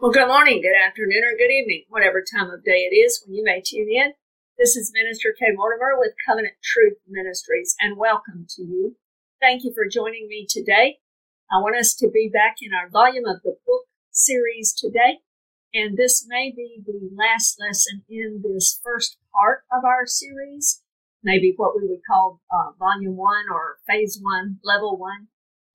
Well, good morning, good afternoon, or good evening, whatever time of day it is when you may tune in. This is Minister Kay Mortimer with Covenant Truth Ministries, and welcome to you. Thank you for joining me today. I want us to be back in our volume of the book series today, and this may be the last lesson in this first part of our series, maybe what we would call uh, volume one or phase one, level one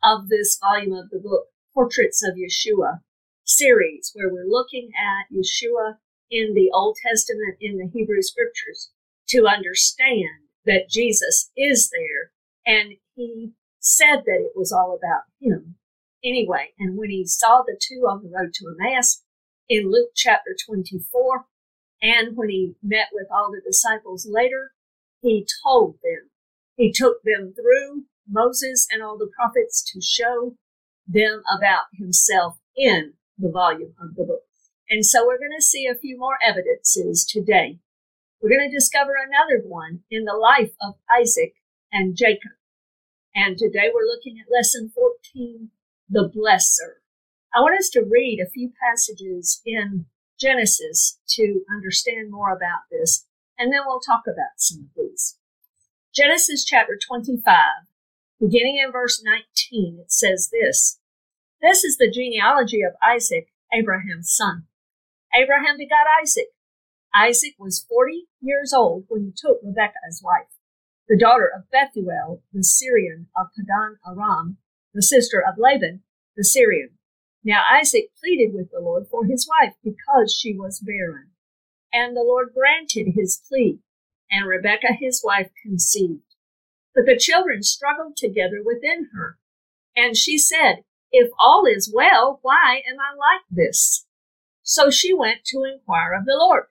of this volume of the book, Portraits of Yeshua series where we're looking at Yeshua in the Old Testament, in the Hebrew scriptures, to understand that Jesus is there. And he said that it was all about him anyway. And when he saw the two on the road to Emmaus in Luke chapter 24, and when he met with all the disciples later, he told them, he took them through Moses and all the prophets to show them about himself in the volume of the book. And so we're going to see a few more evidences today. We're going to discover another one in the life of Isaac and Jacob. And today we're looking at lesson 14, the blesser. I want us to read a few passages in Genesis to understand more about this, and then we'll talk about some of these. Genesis chapter 25, beginning in verse 19, it says this this is the genealogy of Isaac, Abraham's son. Abraham begot Isaac. Isaac was 40 years old when he took Rebekah as wife, the daughter of Bethuel, the Syrian of Padan Aram, the sister of Laban, the Syrian. Now Isaac pleaded with the Lord for his wife because she was barren. And the Lord granted his plea, and Rebekah his wife conceived. But the children struggled together within her. And she said, if all is well, why am I like this? So she went to inquire of the Lord.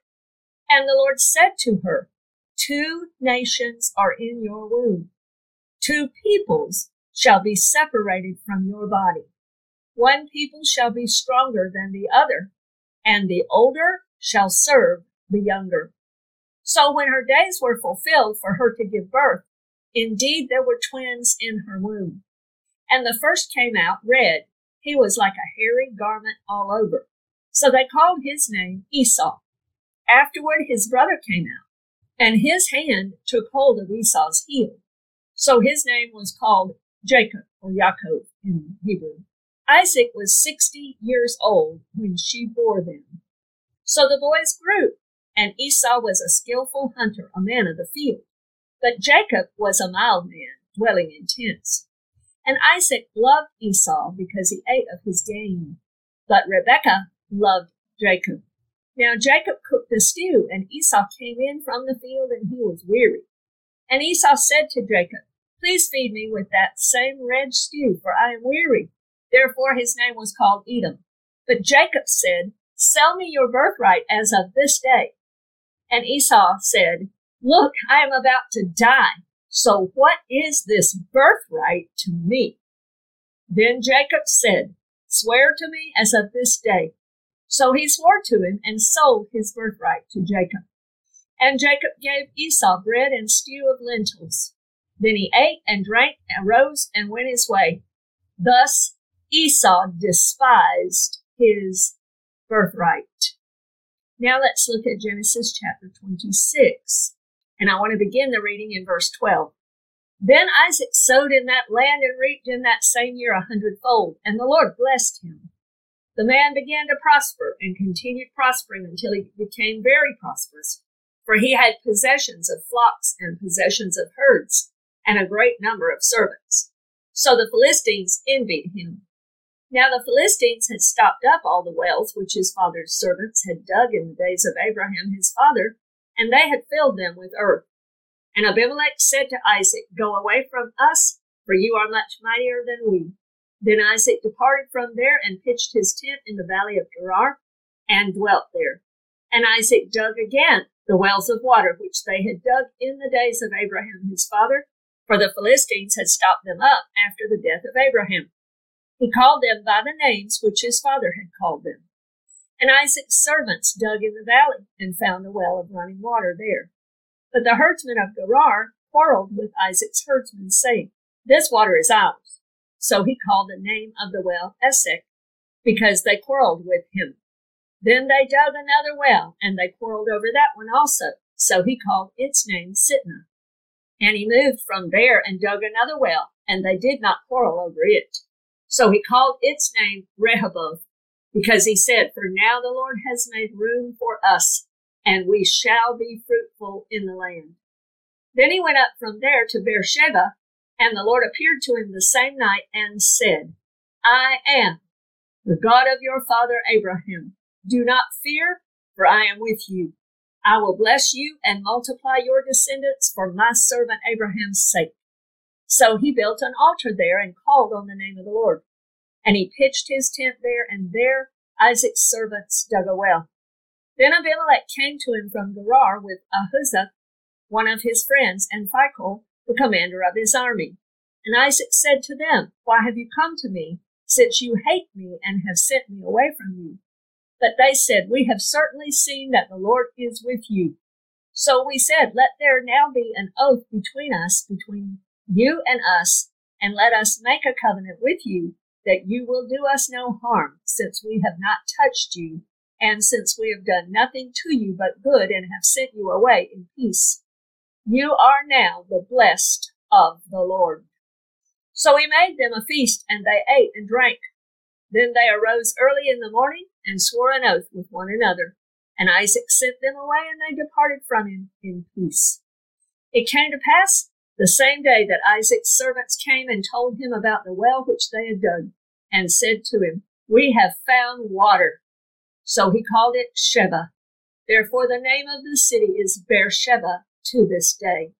And the Lord said to her, Two nations are in your womb. Two peoples shall be separated from your body. One people shall be stronger than the other, and the older shall serve the younger. So when her days were fulfilled for her to give birth, indeed there were twins in her womb. And the first came out red. He was like a hairy garment all over. So they called his name Esau. Afterward, his brother came out, and his hand took hold of Esau's heel. So his name was called Jacob or Yaakov in Hebrew. Isaac was 60 years old when she bore them. So the boys grew, and Esau was a skillful hunter, a man of the field. But Jacob was a mild man, dwelling in tents. And Isaac loved Esau because he ate of his game, but Rebekah loved Jacob. Now Jacob cooked the stew, and Esau came in from the field, and he was weary. And Esau said to Jacob, Please feed me with that same red stew, for I am weary. Therefore his name was called Edom. But Jacob said, Sell me your birthright as of this day. And Esau said, Look, I am about to die. So what is this birthright to me? Then Jacob said, Swear to me as of this day. So he swore to him and sold his birthright to Jacob. And Jacob gave Esau bread and stew of lentils. Then he ate and drank and rose and went his way. Thus Esau despised his birthright. Now let's look at Genesis chapter 26. And I want to begin the reading in verse 12. Then Isaac sowed in that land and reaped in that same year a hundredfold, and the Lord blessed him. The man began to prosper and continued prospering until he became very prosperous, for he had possessions of flocks and possessions of herds and a great number of servants. So the Philistines envied him. Now the Philistines had stopped up all the wells which his father's servants had dug in the days of Abraham his father, and they had filled them with earth. And Abimelech said to Isaac, Go away from us, for you are much mightier than we. Then Isaac departed from there and pitched his tent in the valley of Gerar and dwelt there. And Isaac dug again the wells of water which they had dug in the days of Abraham his father, for the Philistines had stopped them up after the death of Abraham. He called them by the names which his father had called them. And Isaac's servants dug in the valley and found a well of running water there. But the herdsmen of Gerar quarreled with Isaac's herdsmen, saying, This water is ours. So he called the name of the well Esek, because they quarreled with him. Then they dug another well, and they quarreled over that one also. So he called its name Sitnah. And he moved from there and dug another well, and they did not quarrel over it. So he called its name Rehoboth, because he said, For now the Lord has made room for us, and we shall be fruitful in the land. Then he went up from there to Beersheba, and the Lord appeared to him the same night and said, I am the God of your father Abraham. Do not fear, for I am with you. I will bless you and multiply your descendants for my servant Abraham's sake. So he built an altar there and called on the name of the Lord. And he pitched his tent there, and there Isaac's servants dug a well. Then Abimelech came to him from Gerar with Ahuzzath, one of his friends, and Phicol, the commander of his army. And Isaac said to them, Why have you come to me, since you hate me and have sent me away from you? But they said, We have certainly seen that the Lord is with you. So we said, Let there now be an oath between us, between you and us, and let us make a covenant with you that you will do us no harm, since we have not touched you, and since we have done nothing to you but good and have sent you away in peace. You are now the blessed of the Lord. So he made them a feast, and they ate and drank. Then they arose early in the morning and swore an oath with one another. And Isaac sent them away, and they departed from him in peace. It came to pass the same day that Isaac's servants came and told him about the well which they had dug, and said to him, We have found water. So he called it Sheba. Therefore the name of the city is Beersheba to this day.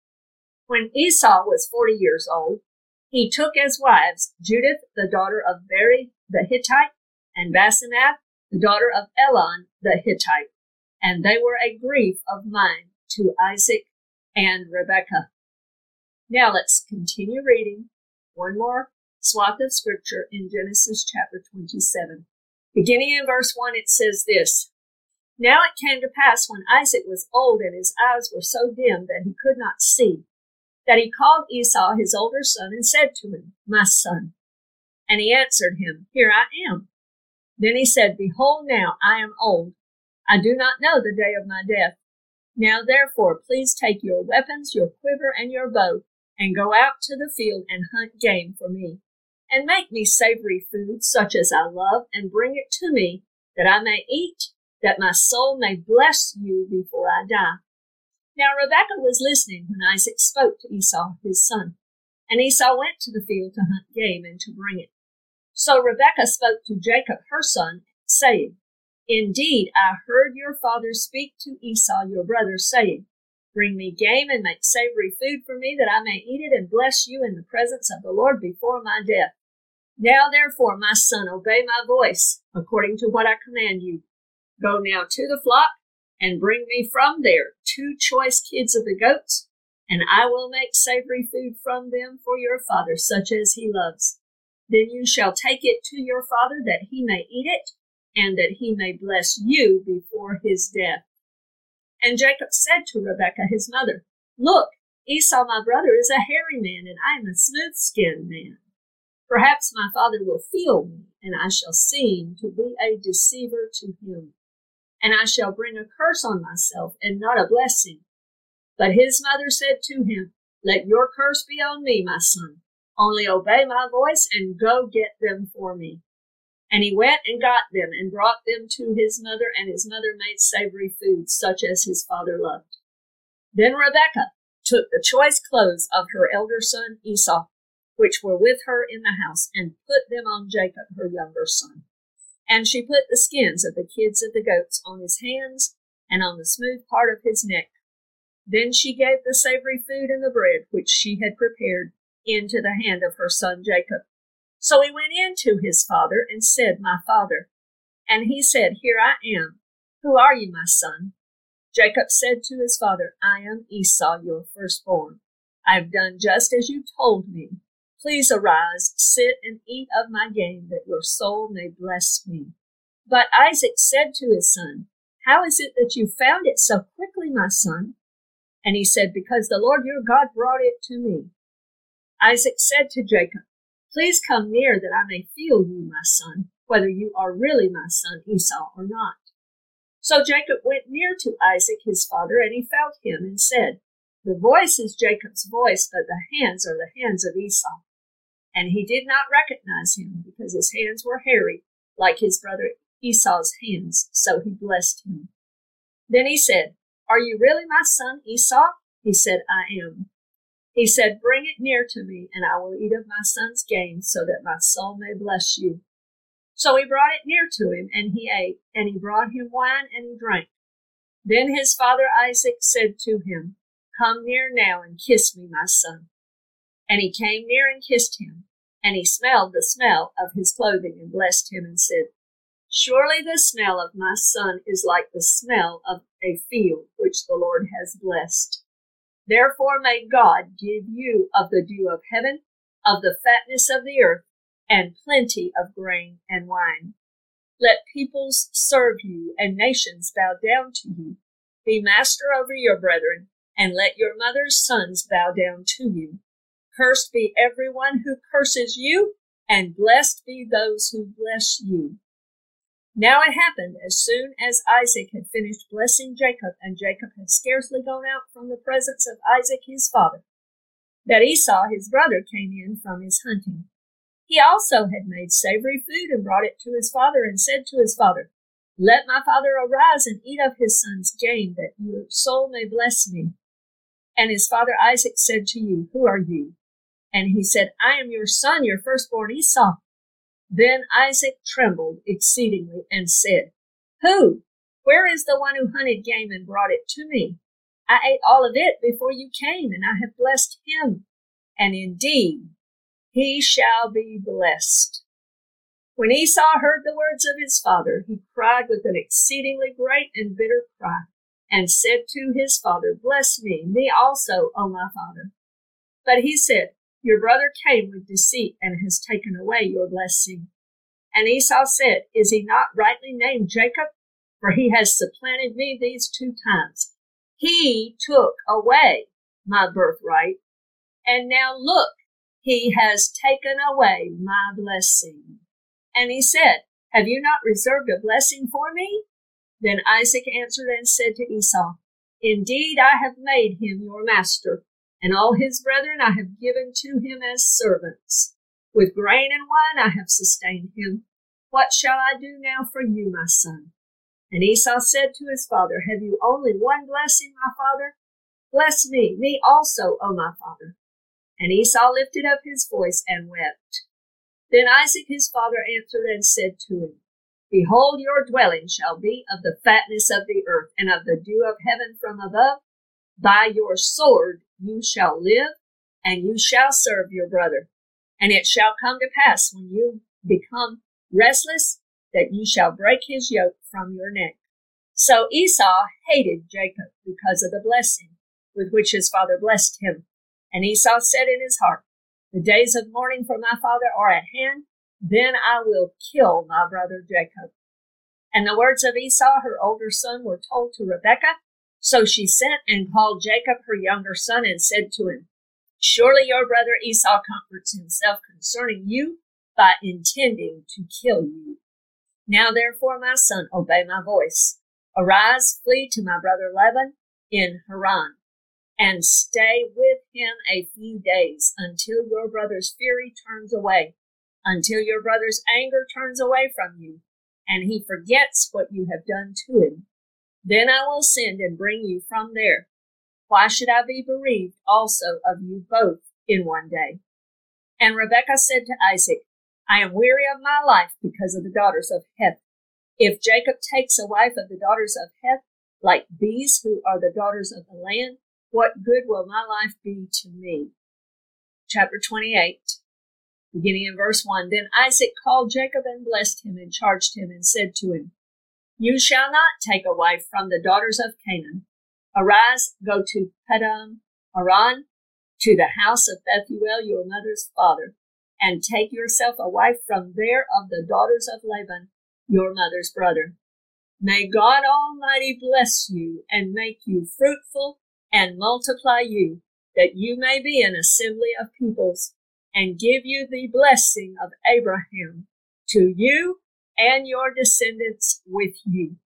When Esau was forty years old, he took as wives Judith, the daughter of Beeri the Hittite, and Basemath, the daughter of Elon the Hittite, and they were a grief of mind to Isaac and Rebekah. Now let's continue reading one more swath of scripture in Genesis chapter 27. Beginning in verse 1, it says this Now it came to pass when Isaac was old and his eyes were so dim that he could not see, that he called Esau his older son and said to him, My son. And he answered him, Here I am. Then he said, Behold, now I am old. I do not know the day of my death. Now therefore, please take your weapons, your quiver, and your bow, and go out to the field and hunt game for me, and make me savory food such as I love, and bring it to me, that I may eat, that my soul may bless you before I die. Now Rebekah was listening when Isaac spoke to Esau his son, and Esau went to the field to hunt game and to bring it. So Rebekah spoke to Jacob her son, saying, Indeed, I heard your father speak to Esau your brother, saying, Bring me game and make savory food for me, that I may eat it and bless you in the presence of the Lord before my death. Now, therefore, my son, obey my voice, according to what I command you. Go now to the flock, and bring me from there two choice kids of the goats, and I will make savory food from them for your father, such as he loves. Then you shall take it to your father, that he may eat it, and that he may bless you before his death. And Jacob said to Rebekah his mother, Look, Esau my brother is a hairy man, and I am a smooth skinned man. Perhaps my father will feel me, and I shall seem to be a deceiver to him. And I shall bring a curse on myself, and not a blessing. But his mother said to him, Let your curse be on me, my son. Only obey my voice and go get them for me. And he went and got them and brought them to his mother, and his mother made savory food, such as his father loved. Then Rebekah took the choice clothes of her elder son Esau, which were with her in the house, and put them on Jacob, her younger son. And she put the skins of the kids of the goats on his hands and on the smooth part of his neck. Then she gave the savory food and the bread which she had prepared into the hand of her son Jacob. So he went in to his father and said, My father. And he said, Here I am. Who are you, my son? Jacob said to his father, I am Esau, your firstborn. I have done just as you told me. Please arise, sit and eat of my game, that your soul may bless me. But Isaac said to his son, How is it that you found it so quickly, my son? And he said, Because the Lord your God brought it to me. Isaac said to Jacob, Please come near that I may feel you, my son, whether you are really my son Esau or not. So Jacob went near to Isaac his father, and he felt him, and said, The voice is Jacob's voice, but the hands are the hands of Esau. And he did not recognize him, because his hands were hairy, like his brother Esau's hands, so he blessed him. Then he said, Are you really my son Esau? He said, I am. He said, Bring it near to me, and I will eat of my son's game, so that my soul may bless you. So he brought it near to him, and he ate, and he brought him wine, and he drank. Then his father Isaac said to him, Come near now and kiss me, my son. And he came near and kissed him, and he smelled the smell of his clothing, and blessed him, and said, Surely the smell of my son is like the smell of a field which the Lord has blessed. Therefore may God give you of the dew of heaven, of the fatness of the earth, and plenty of grain and wine. Let peoples serve you, and nations bow down to you. Be master over your brethren, and let your mother's sons bow down to you. Cursed be every one who curses you, and blessed be those who bless you. Now it happened as soon as Isaac had finished blessing Jacob, and Jacob had scarcely gone out from the presence of Isaac his father, that Esau his brother came in from his hunting. He also had made savory food and brought it to his father, and said to his father, Let my father arise and eat of his son's game, that your soul may bless me. And his father Isaac said to you, Who are you? And he said, I am your son, your firstborn Esau. Then Isaac trembled exceedingly and said, Who? Where is the one who hunted game and brought it to me? I ate all of it before you came, and I have blessed him. And indeed, he shall be blessed. When Esau heard the words of his father, he cried with an exceedingly great and bitter cry, and said to his father, Bless me, me also, O my father. But he said, your brother came with deceit and has taken away your blessing. And Esau said, Is he not rightly named Jacob? For he has supplanted me these two times. He took away my birthright, and now look, he has taken away my blessing. And he said, Have you not reserved a blessing for me? Then Isaac answered and said to Esau, Indeed, I have made him your master and all his brethren I have given to him as servants. With grain and wine I have sustained him. What shall I do now for you, my son? And Esau said to his father, Have you only one blessing, my father? Bless me, me also, O my father. And Esau lifted up his voice and wept. Then Isaac his father answered and said to him, Behold, your dwelling shall be of the fatness of the earth, and of the dew of heaven from above. By your sword you shall live, and you shall serve your brother. And it shall come to pass when you become restless that you shall break his yoke from your neck. So Esau hated Jacob because of the blessing with which his father blessed him. And Esau said in his heart, The days of mourning for my father are at hand, then I will kill my brother Jacob. And the words of Esau, her older son, were told to Rebekah, so she sent and called Jacob, her younger son, and said to him, Surely your brother Esau comforts himself concerning you by intending to kill you. Now therefore, my son, obey my voice. Arise, flee to my brother Laban in Haran, and stay with him a few days until your brother's fury turns away, until your brother's anger turns away from you, and he forgets what you have done to him. Then I will send and bring you from there. Why should I be bereaved also of you both in one day? And Rebekah said to Isaac, I am weary of my life because of the daughters of Heth. If Jacob takes a wife of the daughters of Heth, like these who are the daughters of the land, what good will my life be to me? Chapter 28, beginning in verse 1. Then Isaac called Jacob and blessed him and charged him and said to him, you shall not take a wife from the daughters of Canaan. Arise, go to Paddan Aram, to the house of Bethuel your mother's father, and take yourself a wife from there of the daughters of Laban, your mother's brother. May God Almighty bless you and make you fruitful and multiply you, that you may be an assembly of peoples, and give you the blessing of Abraham to you and your descendants with you.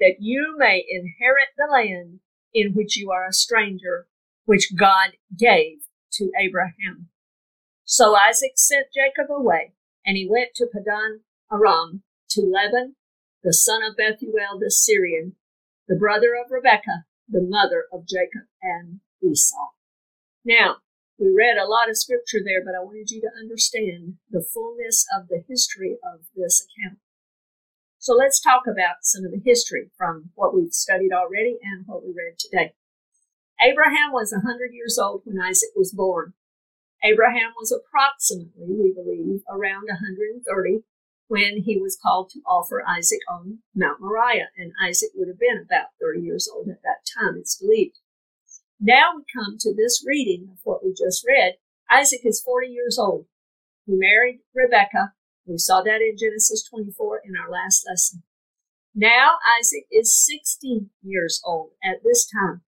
that you may inherit the land in which you are a stranger, which God gave to Abraham. So Isaac sent Jacob away, and he went to Padan Aram to Laban, the son of Bethuel the Syrian, the brother of Rebekah, the mother of Jacob and Esau. Now, we read a lot of scripture there, but I wanted you to understand the fullness of the history of this account. So let's talk about some of the history from what we've studied already and what we read today. Abraham was a 100 years old when Isaac was born. Abraham was approximately, we believe, around 130 when he was called to offer Isaac on Mount Moriah, and Isaac would have been about 30 years old at that time, it's believed. Now we come to this reading of what we just read. Isaac is 40 years old. He married Rebekah. We saw that in Genesis 24 in our last lesson. Now Isaac is 60 years old at this time,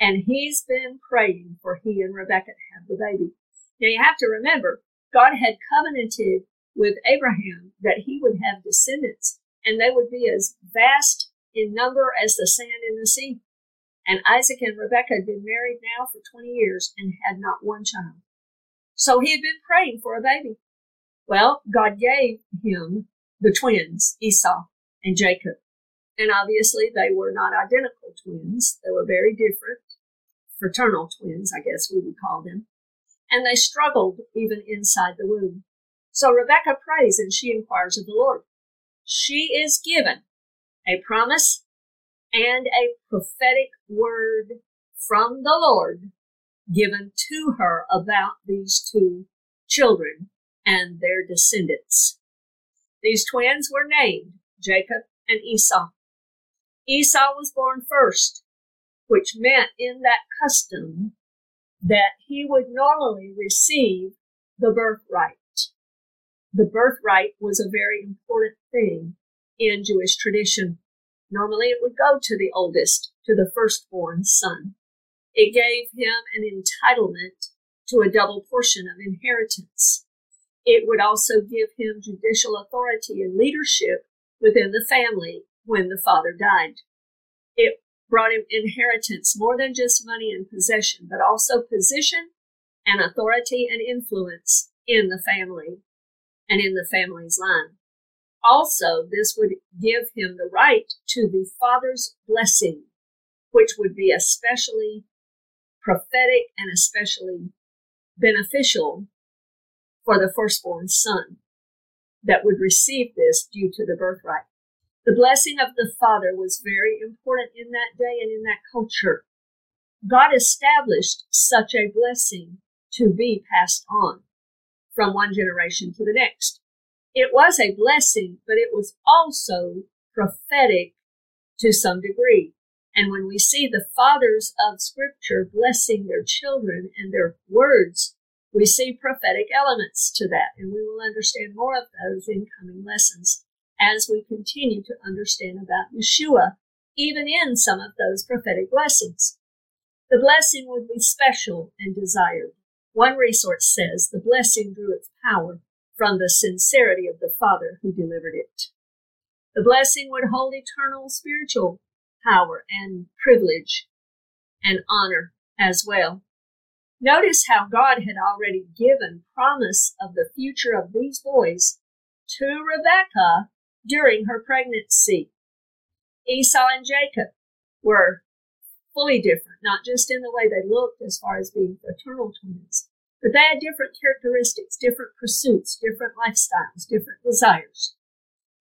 and he's been praying for he and Rebekah to have the baby. Now you have to remember, God had covenanted with Abraham that he would have descendants and they would be as vast in number as the sand in the sea. And Isaac and Rebekah had been married now for 20 years and had not one child. So he had been praying for a baby. Well, God gave him the twins, Esau and Jacob. And obviously they were not identical twins. They were very different, fraternal twins, I guess we would call them. And they struggled even inside the womb. So Rebekah prays and she inquires of the Lord. She is given a promise and a prophetic word from the Lord given to her about these two children and their descendants. These twins were named Jacob and Esau. Esau was born first, which meant in that custom that he would normally receive the birthright the birthright was a very important thing in Jewish tradition. Normally it would go to the oldest, to the firstborn son. It gave him an entitlement to a double portion of inheritance. It would also give him judicial authority and leadership within the family when the father died. It brought him inheritance more than just money and possession, but also position and authority and influence in the family and in the family's line. Also, this would give him the right to the father's blessing, which would be especially prophetic and especially beneficial for the firstborn son that would receive this due to the birthright. The blessing of the father was very important in that day and in that culture. God established such a blessing to be passed on from one generation to the next. It was a blessing, but it was also prophetic to some degree. And when we see the fathers of scripture blessing their children and their words, we see prophetic elements to that. And we will understand more of those in coming lessons as we continue to understand about Yeshua, even in some of those prophetic blessings. The blessing would be special and desired. One resource says the blessing drew its power from the sincerity of the Father who delivered it. The blessing would hold eternal spiritual power and privilege and honor as well. Notice how God had already given promise of the future of these boys to Rebekah during her pregnancy. Esau and Jacob were fully different, not just in the way they looked as far as being fraternal twins, but they had different characteristics, different pursuits, different lifestyles, different desires.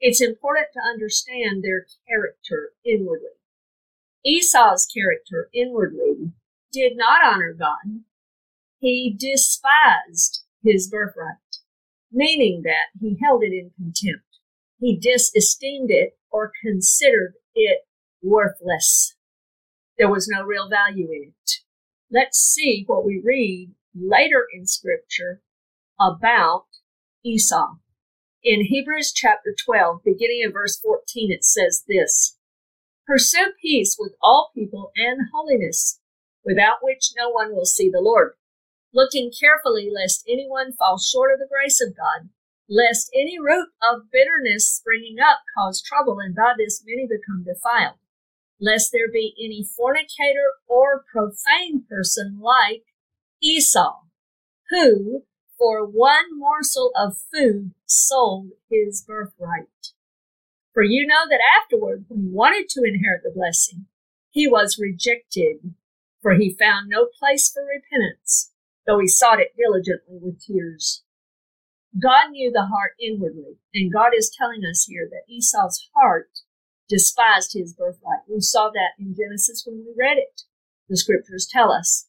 It's important to understand their character inwardly. Esau's character inwardly did not honor God. He despised his birthright, meaning that he held it in contempt. He disesteemed it or considered it worthless. There was no real value in it. Let's see what we read later in Scripture about Esau. In Hebrews chapter 12, beginning in verse 14, it says this Pursue peace with all people and holiness, without which no one will see the Lord, looking carefully lest anyone fall short of the grace of God lest any root of bitterness springing up cause trouble, and by this many become defiled. Lest there be any fornicator or profane person like Esau, who for one morsel of food sold his birthright. For you know that afterward, when he wanted to inherit the blessing, he was rejected, for he found no place for repentance, though he sought it diligently with tears. God knew the heart inwardly, and God is telling us here that Esau's heart despised his birthright. We saw that in Genesis when we read it. The scriptures tell us.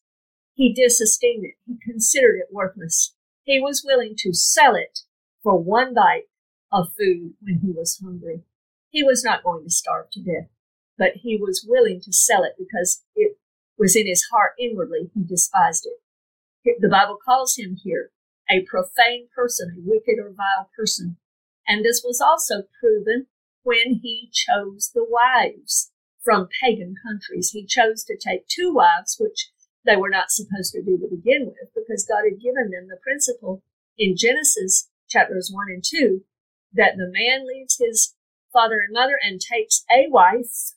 He disesteemed it. He considered it worthless. He was willing to sell it for one bite of food when he was hungry. He was not going to starve to death, but he was willing to sell it because it was in his heart inwardly. He despised it. The Bible calls him here a profane person, a wicked or vile person. And this was also proven when he chose the wives from pagan countries. He chose to take two wives, which they were not supposed to do to begin with, because God had given them the principle in Genesis chapters 1 and 2 that the man leaves his father and mother and takes a wife,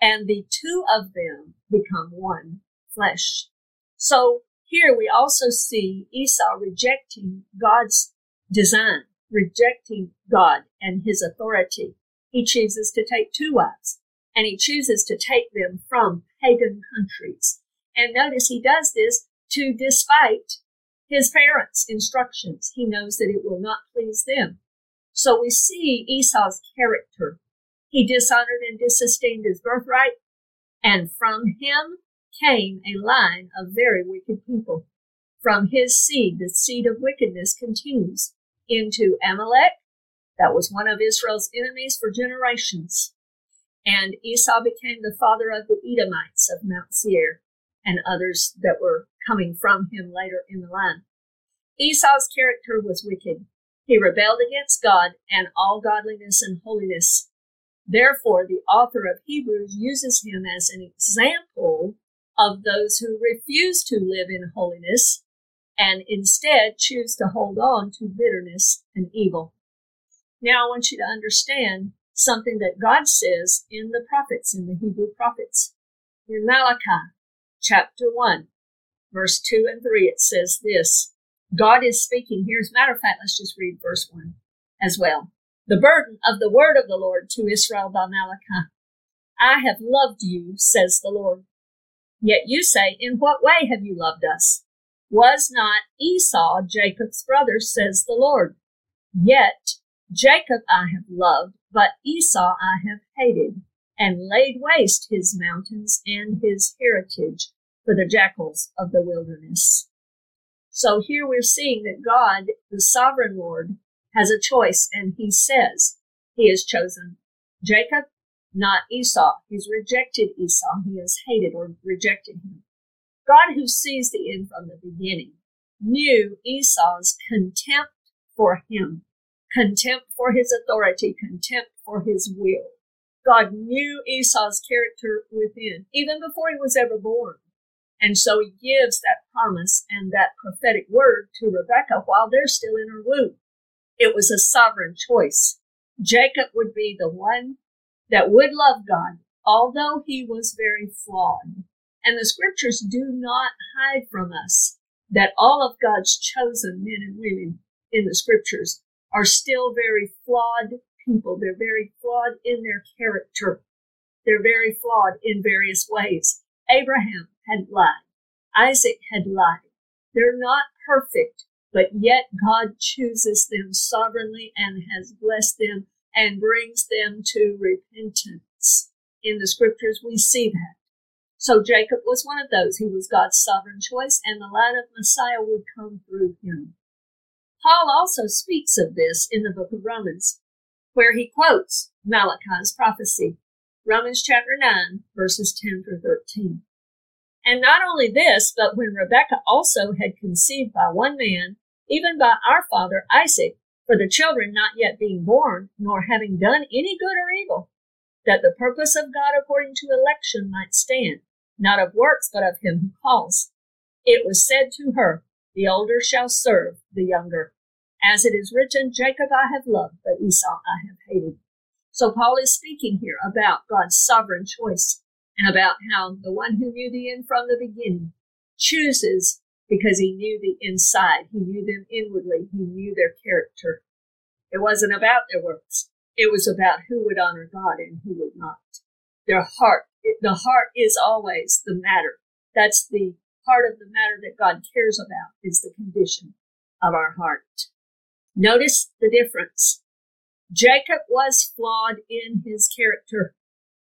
and the two of them become one flesh. So here we also see Esau rejecting God's design, rejecting God and his authority. He chooses to take two wives and he chooses to take them from pagan countries. And notice he does this to despite his parents' instructions. He knows that it will not please them. So we see Esau's character. He dishonored and disesteemed his birthright, and from him came a line of very wicked people. From his seed, the seed of wickedness continues into Amalek. That was one of Israel's enemies for generations. And Esau became the father of the Edomites of Mount Seir and others that were coming from him later in the line. Esau's character was wicked. He rebelled against God and all godliness and holiness. Therefore, the author of Hebrews uses him as an example of those who refuse to live in holiness and instead choose to hold on to bitterness and evil. Now I want you to understand something that God says in the prophets, in the Hebrew prophets. In Malachi chapter 1, verse 2 and 3, it says this God is speaking. Here's a matter of fact, let's just read verse 1 as well. The burden of the word of the Lord to Israel by Malachi. I have loved you, says the Lord. Yet you say, In what way have you loved us? Was not Esau Jacob's brother, says the Lord? Yet Jacob I have loved, but Esau I have hated, and laid waste his mountains and his heritage for the jackals of the wilderness. So here we're seeing that God, the sovereign Lord, has a choice, and he says he has chosen Jacob not Esau. He's rejected Esau. He has hated or rejected him. God, who sees the end from the beginning, knew Esau's contempt for him, contempt for his authority, contempt for his will. God knew Esau's character within, even before he was ever born. And so he gives that promise and that prophetic word to Rebekah while they're still in her womb. It was a sovereign choice. Jacob would be the one that would love God, although he was very flawed. And the scriptures do not hide from us that all of God's chosen men and women in the scriptures are still very flawed people. They're very flawed in their character. They're very flawed in various ways. Abraham had lied. Isaac had lied. They're not perfect, but yet God chooses them sovereignly and has blessed them and brings them to repentance. In the scriptures, we see that. So Jacob was one of those. He was God's sovereign choice, and the light of Messiah would come through him. Paul also speaks of this in the book of Romans, where he quotes Malachi's prophecy, Romans chapter 9, verses 10 through 13. And not only this, but when Rebekah also had conceived by one man, even by our father Isaac, for the children not yet being born, nor having done any good or evil, that the purpose of God according to election might stand, not of works, but of him who calls. It was said to her, The older shall serve the younger. As it is written, Jacob I have loved, but Esau I have hated. So Paul is speaking here about God's sovereign choice and about how the one who knew the end from the beginning chooses because he knew the inside. He knew them inwardly. He knew their character. It wasn't about their works. It was about who would honor God and who would not. Their heart, the heart is always the matter. That's the part of the matter that God cares about is the condition of our heart. Notice the difference. Jacob was flawed in his character,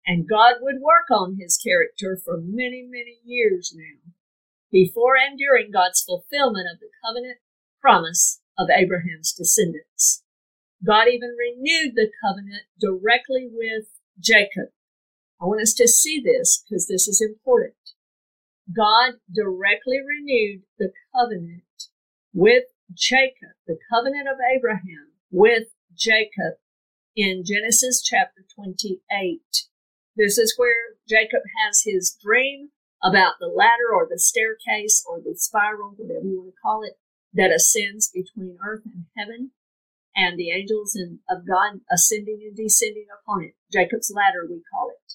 and God would work on his character for many, many years now, before and during God's fulfillment of the covenant promise of Abraham's descendants. God even renewed the covenant directly with Jacob. I want us to see this because this is important. God directly renewed the covenant with Jacob, the covenant of Abraham with Jacob in Genesis chapter 28. This is where Jacob has his dream about the ladder or the staircase or the spiral, whatever you want to call it, that ascends between earth and heaven and the angels and of God ascending and descending upon it. Jacob's ladder, we call it.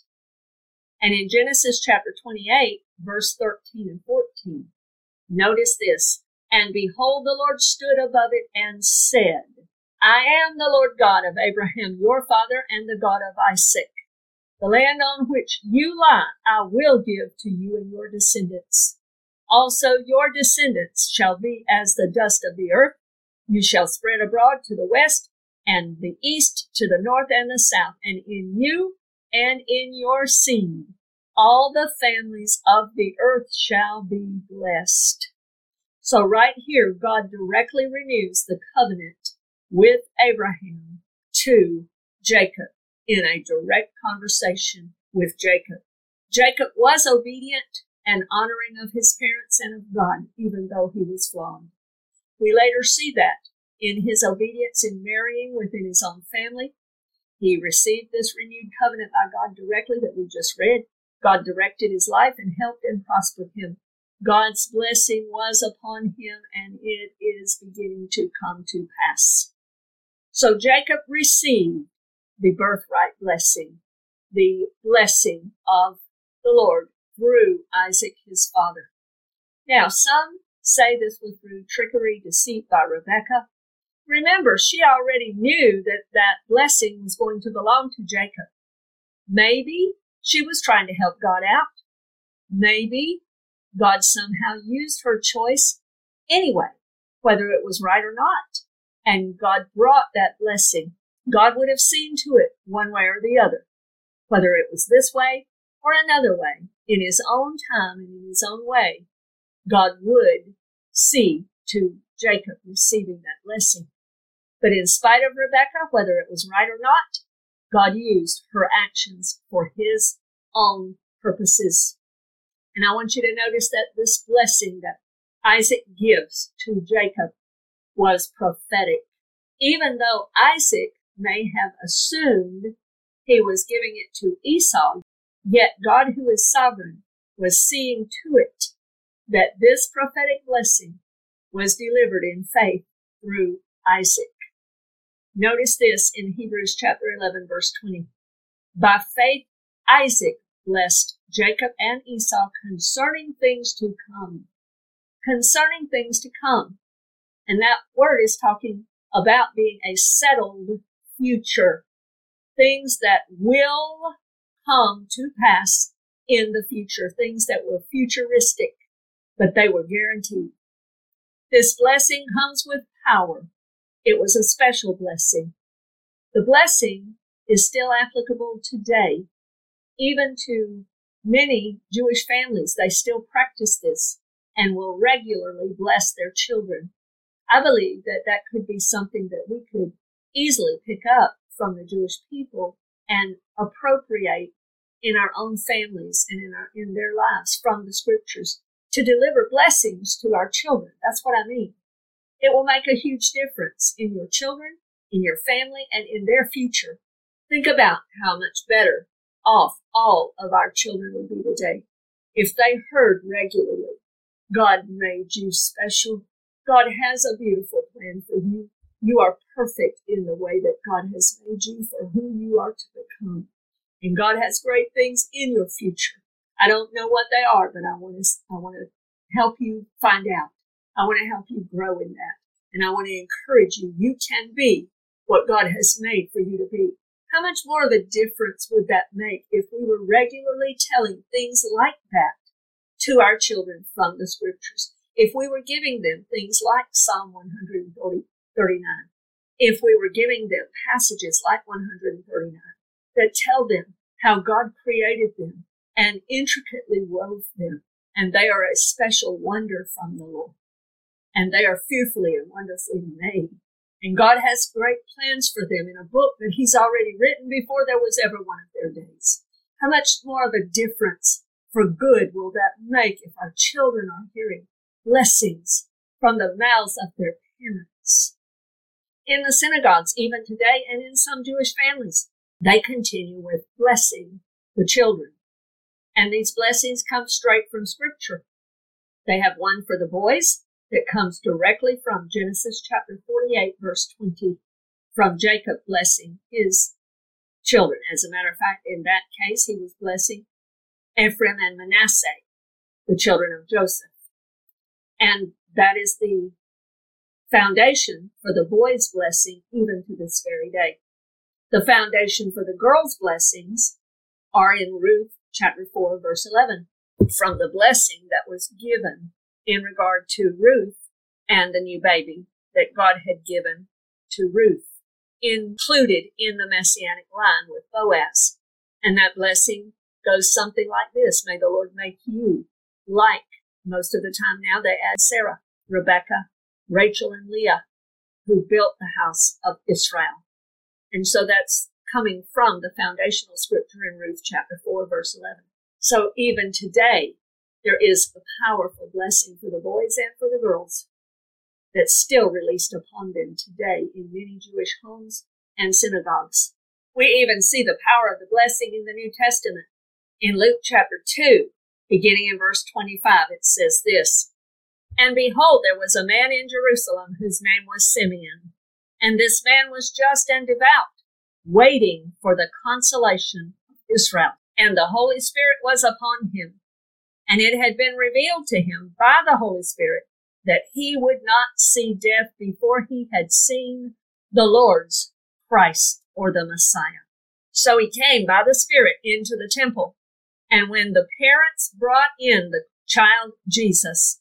And in Genesis chapter 28, verse 13 and 14, notice this. And behold, the Lord stood above it and said, I am the Lord God of Abraham your father and the God of Isaac. The land on which you lie I will give to you and your descendants. Also your descendants shall be as the dust of the earth. You shall spread abroad to the west and the east to the north and the south, and in you and in your seed all the families of the earth shall be blessed. So right here, God directly renews the covenant with Abraham to Jacob in a direct conversation with Jacob. Jacob was obedient and honoring of his parents and of God, even though he was flawed. We later see that in his obedience in marrying within his own family. He received this renewed covenant by God directly that we just read. God directed his life and helped and prospered him. God's blessing was upon him and it is beginning to come to pass. So Jacob received the birthright blessing, the blessing of the Lord through Isaac his father. Now, some say this was through trickery, deceit by Rebekah. Remember, she already knew that that blessing was going to belong to Jacob. Maybe she was trying to help God out. Maybe God somehow used her choice anyway, whether it was right or not. And God brought that blessing. God would have seen to it one way or the other, whether it was this way or another way, in His own time and in His own way. God would see to Jacob receiving that blessing. But in spite of Rebekah, whether it was right or not, God used her actions for his own purposes. And I want you to notice that this blessing that Isaac gives to Jacob was prophetic. Even though Isaac may have assumed he was giving it to Esau, yet God, who is sovereign, was seeing to it that this prophetic blessing was delivered in faith through Isaac. Notice this in Hebrews chapter 11, verse 20. By faith, Isaac blessed Jacob and Esau concerning things to come. Concerning things to come. And that word is talking about being a settled future. Things that will come to pass in the future. Things that were futuristic, but they were guaranteed. This blessing comes with power it was a special blessing. The blessing is still applicable today, even to many Jewish families. They still practice this and will regularly bless their children. I believe that that could be something that we could easily pick up from the Jewish people and appropriate in our own families and in our in their lives from the scriptures to deliver blessings to our children. That's what I mean. It will make a huge difference in your children, in your family, and in their future. Think about how much better off all of our children would be today if they heard regularly God made you special. God has a beautiful plan for you. You are perfect in the way that God has made you for who you are to become. And God has great things in your future. I don't know what they are, but I want to, I want to help you find out. I want to help you grow in that. And I want to encourage you. You can be what God has made for you to be. How much more of a difference would that make if we were regularly telling things like that to our children from the scriptures? If we were giving them things like Psalm 139, if we were giving them passages like 139 that tell them how God created them and intricately wove them, and they are a special wonder from the Lord, and they are fearfully and wonderfully made. And God has great plans for them in a book that He's already written before there was ever one of their days. How much more of a difference for good will that make if our children are hearing blessings from the mouths of their parents? In the synagogues, even today, and in some Jewish families, they continue with blessing the children. And these blessings come straight from Scripture. They have one for the boys that comes directly from Genesis chapter 48, verse 20, from Jacob blessing his children. As a matter of fact, in that case, he was blessing Ephraim and Manasseh, the children of Joseph. And that is the foundation for the boys' blessing even to this very day. The foundation for the girls' blessings are in Ruth chapter 4, verse 11, from the blessing that was given in regard to Ruth and the new baby that God had given to Ruth, included in the messianic line with Boaz. And that blessing goes something like this May the Lord make you like most of the time now they add Sarah, Rebekah, Rachel, and Leah, who built the house of Israel. And so that's coming from the foundational scripture in Ruth chapter 4, verse 11. So even today, there is a powerful blessing for the boys and for the girls that's still released upon them today in many Jewish homes and synagogues. We even see the power of the blessing in the New Testament. In Luke chapter 2, beginning in verse 25, it says this And behold, there was a man in Jerusalem whose name was Simeon. And this man was just and devout, waiting for the consolation of Israel. And the Holy Spirit was upon him and it had been revealed to him by the Holy Spirit that he would not see death before he had seen the Lord's Christ or the Messiah. So he came by the Spirit into the temple. And when the parents brought in the child Jesus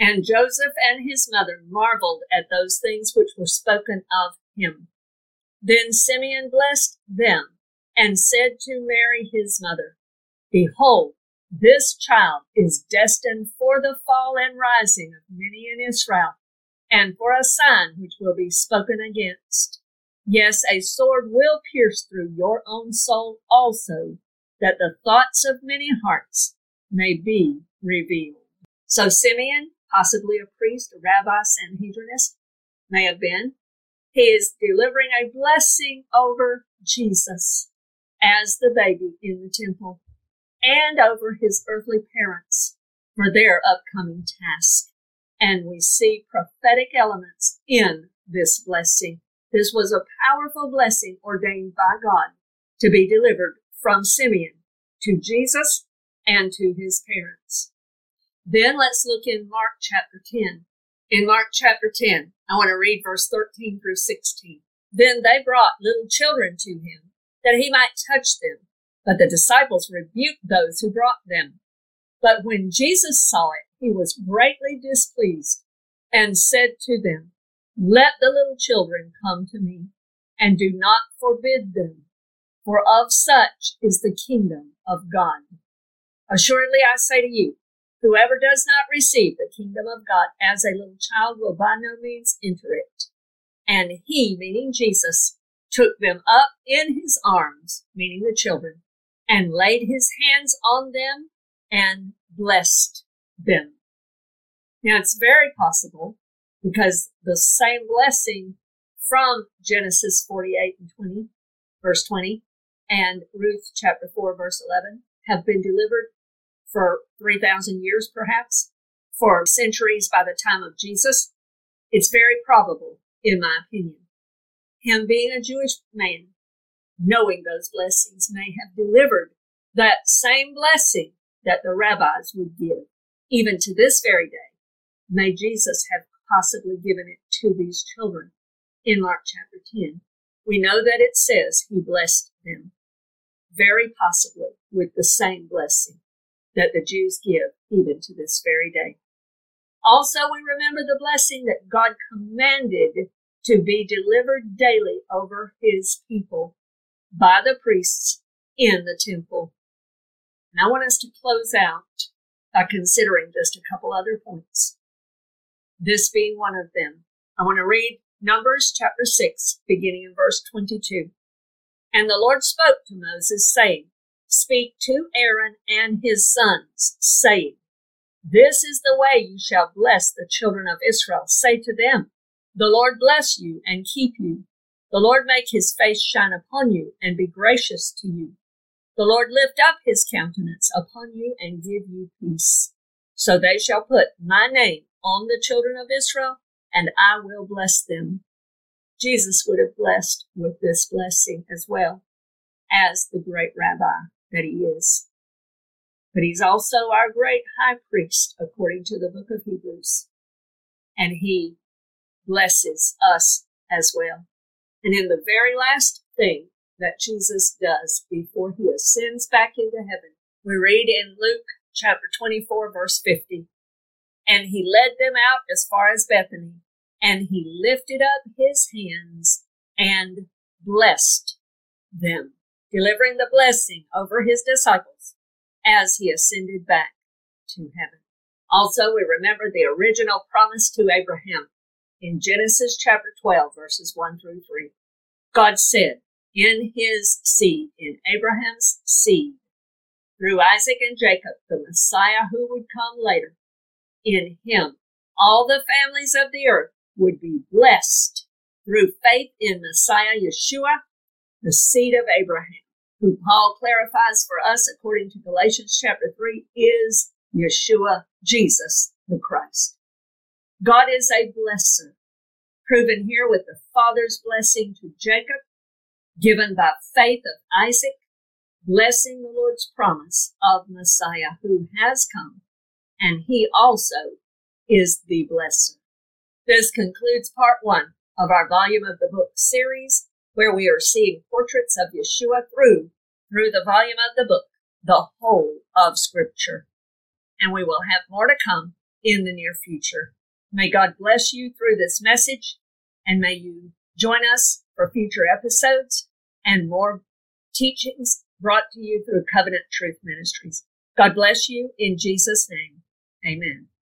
And Joseph and his mother marveled at those things which were spoken of him. Then Simeon blessed them and said to Mary his mother, Behold, this child is destined for the fall and rising of many in Israel, and for a sign which will be spoken against. Yes, a sword will pierce through your own soul also, that the thoughts of many hearts may be revealed. So Simeon, possibly a priest, a rabbi, Sanhedrinist, may have been, he is delivering a blessing over Jesus as the baby in the temple and over his earthly parents for their upcoming task. And we see prophetic elements in this blessing. This was a powerful blessing ordained by God to be delivered from Simeon to Jesus and to his parents. Then let's look in Mark chapter 10. In Mark chapter 10, I want to read verse 13 through 16. Then they brought little children to him that he might touch them. But the disciples rebuked those who brought them. But when Jesus saw it, he was greatly displeased and said to them, Let the little children come to me, and do not forbid them, for of such is the kingdom of God. Assuredly I say to you, whoever does not receive the kingdom of God as a little child will by no means enter it. And he, meaning Jesus, took them up in his arms, meaning the children, and laid his hands on them and blessed them. Now it's very possible because the same blessing from Genesis 48 and 20, verse 20, and Ruth chapter 4, verse 11 have been delivered for 3,000 years, perhaps, for centuries by the time of Jesus. It's very probable, in my opinion. Him being a Jewish man, knowing those blessings, may have delivered that same blessing that the rabbis would give, even to this very day. May Jesus have possibly given it to these children in Mark chapter 10. We know that it says he blessed them, very possibly with the same blessing that the Jews give even to this very day. Also, we remember the blessing that God commanded to be delivered daily over his people by the priests in the temple. And I want us to close out by considering just a couple other points. This being one of them. I want to read Numbers chapter 6, beginning in verse 22. And the Lord spoke to Moses, saying, Speak to Aaron and his sons, saying, This is the way you shall bless the children of Israel. Say to them, The Lord bless you and keep you. The Lord make his face shine upon you and be gracious to you. The Lord lift up his countenance upon you and give you peace. So they shall put my name on the children of Israel, and I will bless them. Jesus would have blessed with this blessing as well as the great rabbi that he is. But he's also our great high priest, according to the book of Hebrews. And he blesses us as well. And in the very last thing that Jesus does before he ascends back into heaven, we read in Luke chapter 24, verse 50. And he led them out as far as Bethany, and he lifted up his hands and blessed them, delivering the blessing over his disciples as he ascended back to heaven. Also, we remember the original promise to Abraham in Genesis chapter 12, verses 1 through 3. God said, in his seed, in Abraham's seed, through Isaac and Jacob, the Messiah who would come later, in him, all the families of the earth would be blessed through faith in Messiah Yeshua, the seed of Abraham, who Paul clarifies for us according to Galatians chapter 3 is Yeshua, Jesus the Christ. God is a blesser, proven here with the Father's blessing to Jacob, given by faith of Isaac, blessing the Lord's promise of Messiah who has come and he also is the blesser. This concludes part one of our volume of the book series, where we are seeing portraits of Yeshua through, through the volume of the book, the whole of scripture. And we will have more to come in the near future. May God bless you through this message and may you join us for future episodes and more teachings brought to you through Covenant Truth Ministries. God bless you in Jesus' name. Amen.